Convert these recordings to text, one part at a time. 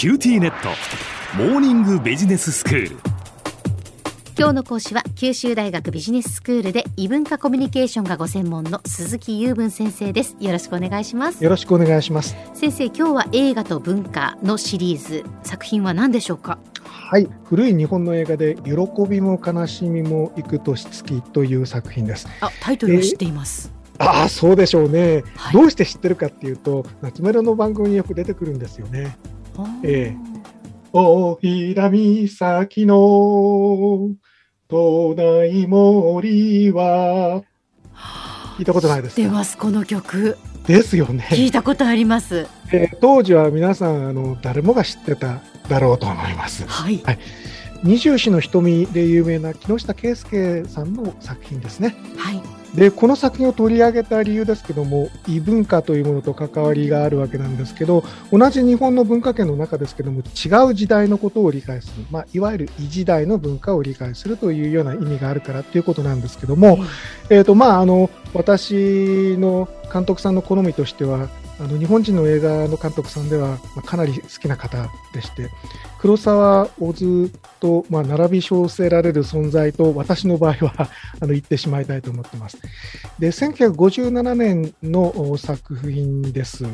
QTnet。モーニングビジネススクール。今日の講師は九州大学ビジネススクールで異文化コミュニケーションがご専門の鈴木右文先生です。よろしくお願いします。よろしくお願いします。先生今日は映画と文化のシリーズ。作品は何でしょうか？はい。古い日本の映画で喜びも悲しみも幾年月という作品です。あタイトルを知っています、ああそうでしょうね、はい。どうして知ってるかっていうと懐メロの番組によく出てくるんですよねあーえ大平岬の東大森は聞いたことないですか？出ますこの曲。ですよね。聞いたことあります。で当時は皆さんあの誰もが知ってただろうと思います。はい二十四の瞳で有名な木下圭介さんの作品ですね。はい。でこの作品を取り上げた理由ですけども異文化というものと関わりがあるわけなんですけど同じ日本の文化圏の中ですけども違う時代のことを理解する、まあ、いわゆる異時代の文化を理解するというような意味があるからということなんですけども、えーとまあ、あの私の監督さんの好みとしてはあの日本人の映画の監督さんでは、まあ、かなり好きな方でして黒沢小津と、まあ、並び称せられる存在と私の場合は あの言ってしまいたいと思ってます。で1957年の作品です。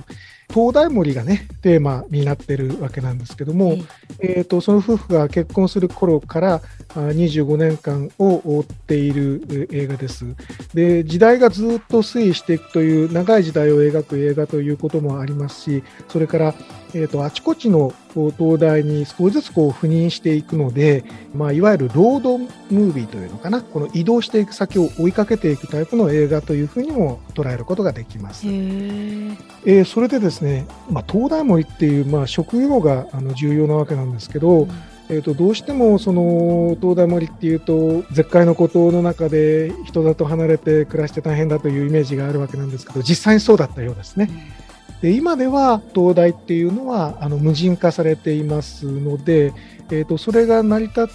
東大森がねテーマになってるわけなんですけども、えー、とその夫婦が結婚する頃からあ25年間を追っているえ映画です。で時代がずっと推移していくという長い時代を描く映画ということもありますしそれから、えー、とあちこちの東大に少しずつこう赴任していくので、まあ、いわゆるロードムービーというのかなこの移動していく先を追いかけていくタイプの映画というふうにも捉えることができます。えーそれでですね、まあ、東大森っていう、まあ、職業があの重要なわけなんですけど、えー、とどうしてもその東大森っていうと絶海の孤島の中で人里離れて暮らして大変だというイメージがあるわけなんですけど実際にそうだったようですね。で今では東大っていうのはあの無人化されていますので、えー、とそれが成り立っ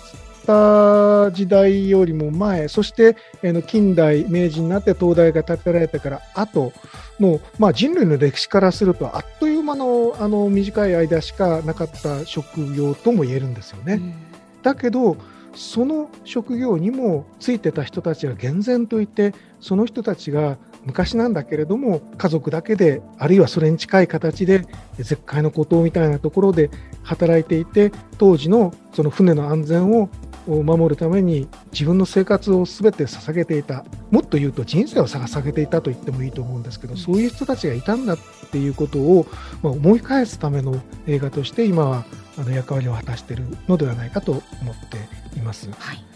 た時代よりも前そして、えーの近代明治になって東大が建てられてから後の、まあ、人類の歴史からするとあっという間のあの短い間しかなかった職業とも言えるんですよね。だけどその職業にもついてた人たちが厳然といてその人たちが昔なんだけれども家族だけであるいはそれに近い形で絶海の孤島みたいなところで働いていて当時のその船の安全を守るために自分の生活を全て捧げていた。もっと言うと人生を捧げていたと言ってもいいと思うんですけどそういう人たちがいたんだっていうことを、まあ、思い返すための映画として今はあの役割を果たしているのではないかと思っています。はい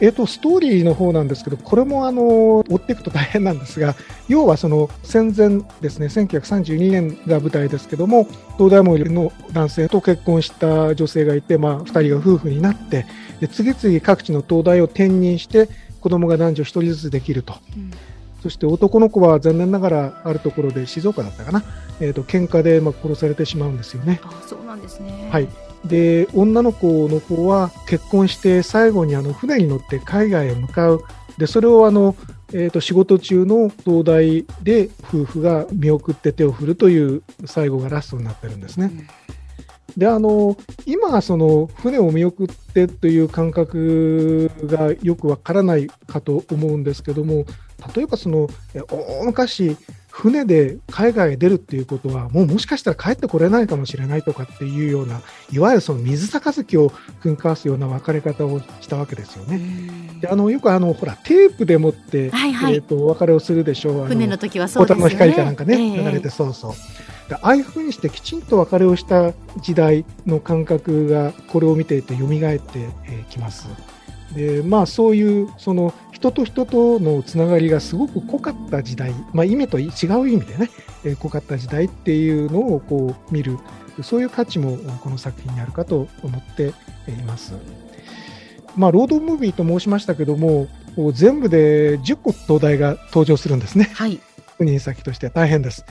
えー、とストーリーの方なんですけど、これもあの追っていくと大変なんですが、要はその戦前ですね、1932年が舞台ですけども、東大森の男性と結婚した女性がいて、まあ、2人が夫婦になってで、次々各地の東大を転任して、子供が男女1人ずつできると。そして男の子は残念ながらあるところで静岡だったかな、えー、と喧嘩でまあ殺されてしまうんですよね。あそうなんですね。はい、で女の子の方は結婚して最後にあの船に乗って海外へ向かうでそれをあの、えー、と仕事中の東大で夫婦が見送って手を振るという最後がラストになってるんですね。であの今その船を見送ってという感覚がよくわからないかと思うんですけども例えばそのえ大昔船で海外へ出るっていうことはもうもしかしたら帰ってこれないかもしれないとかっていうようないわゆるその水杯を噴火すような別れ方をしたわけですよね。であのよくあのほらテープでもって、はいはいえー、とお別れをするでしょう。船の時はそうですよねの光かなんかね、ええ流れてそうそう。でああいうふうにしてきちんと別れをした時代の感覚がこれを見ていて蘇ってえーきます。でまあそういうその人と人とのつながりがすごく濃かった時代、まあ、意味と違う意味でね、えー濃かった時代っていうのをこう見るそういう価値もこの作品にあるかと思っています。まあ、ロードムービーと申しましたけども、全部で10個東大が登場するんですね。はい 赴任先としては大変です。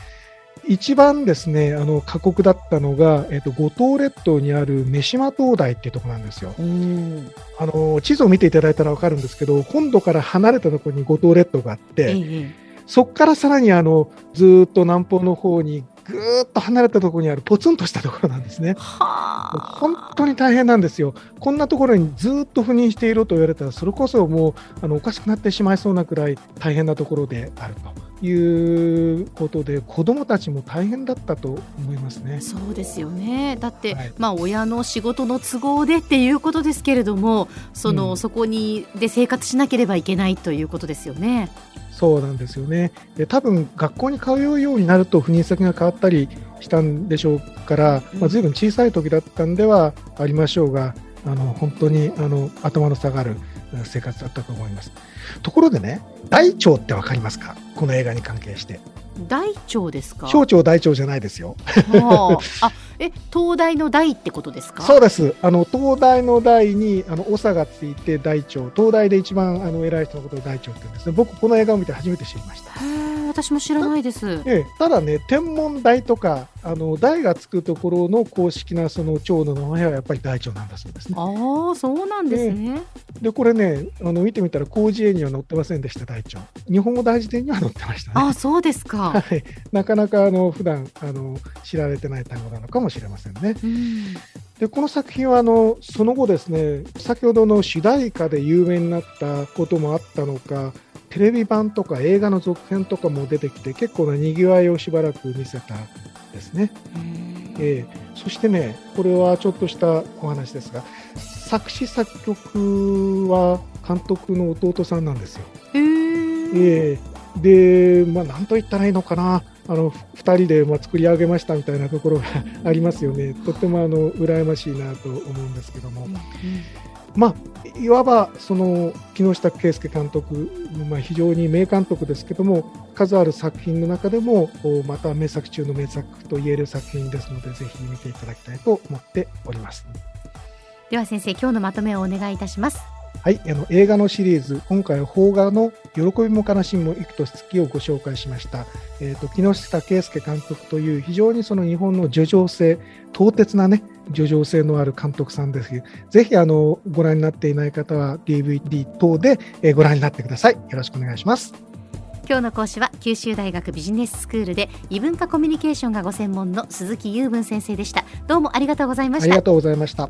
一番ですね、あの過酷だったのが、えっと、五島列島にある三島灯台っていうところなんですよ。うんあの地図を見ていただいたら分かるんですけど、本土から離れたところに五島列島があって、ええそこからさらにあのずーっと南方の方にぐーっと離れたところにあるポツンとしたところなんですね。本当に大変なんですよ。こんなところにずっと赴任していると言われたら、それこそもうあのおかしくなってしまいそうなくらい大変なところであると。いうことで子どもたちも大変だったと思いますね。そうですよねだって、はい、まあ、親の仕事の都合でっていうことですけれどもその、うん、そこにで生活しなければいけないということですよね。そうなんですよね。で多分学校に通うようになると赴任先が変わったりしたんでしょうから、まあ、随分小さい時だったんではありましょうが、あの本当にあの頭の下がる生活だったと思います。ところでね、大腸ってわかりますか？この映画に関係して。大腸ですか？小腸大腸じゃないですよ。あえ東大の大ってことですか？そうです。あの東大の大にあの長がついて大腸東大で一番あの偉い人のことを大腸って言うんですね。僕この映画を見て初めて知りました私も知らないです、ええ、ただね天文台とかあの大がつくところの公式なその腸の名前はやっぱり大腸なんだそうですね。ああそうなんですね、でこれねあの見てみたら広辞苑には載ってませんでした大腸。日本語大辞典には載ってましたね。あそうですか、はい、なかなかあの普段あの知られてない単語なのかもしれませんね。でこの作品はあのその後ですね先ほどの主題歌で有名になったこともあったのかテレビ版とか映画の続編とかも出てきて結構なにぎわいをしばらく見せたですね。えー、そしてねこれはちょっとしたお話ですが作詞作曲は監督の弟さんなんですよ。えー、で、まあ、なんと言ったらいいのかな、あの2人でまあ作り上げましたみたいなところがありますよね、とってもあの羨ましいなと思うんですけども、まあ、いわばその木下圭介監督、まあ、非常に名監督ですけども、数ある作品の中でも、また名作中の名作と言える作品ですので、ぜひ見ていただきたいと思っております。では先生、今日のまとめをお願いいたします。はい、あの映画のシリーズ、今回は邦画の喜びも悲しみも幾年月をご紹介しました。えっ、ー、と、木下圭介監督という非常にその日本の叙情性、唐突なね、叙情性のある監督さんですぜひあのご覧になっていない方は DVD 等でご覧になってください。よろしくお願いします。今日の講師は九州大学ビジネススクールで異文化コミュニケーションがご専門の鈴木雄文先生でした。どうもありがとうございました。ありがとうございました。